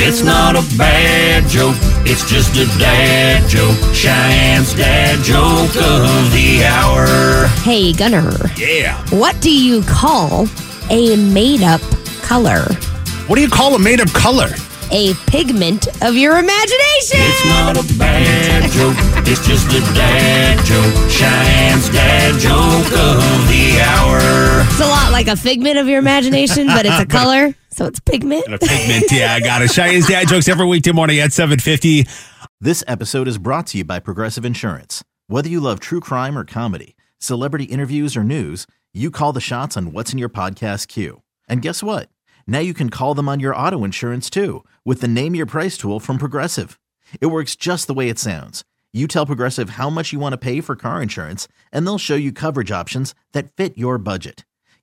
It's not a bad joke, it's just a dad joke. Cheyenne's dad joke of the hour. Hey, Gunner, Yeah. what do you call a made up color? What do you call a made up color? A pigment of your imagination. It's not a bad joke, it's just a dad joke. Cheyenne's dad joke of the hour. It's a lot like a figment of your imagination, but it's a color, so it's pigment. A pigment. yeah, I got it. Cheyenne's dad jokes every weekday morning at 750. This episode is brought to you by Progressive Insurance. Whether you love true crime or comedy, celebrity interviews or news, you call the shots on what's in your podcast queue. And guess what? Now you can call them on your auto insurance too with the Name Your Price tool from Progressive. It works just the way it sounds. You tell Progressive how much you want to pay for car insurance, and they'll show you coverage options that fit your budget.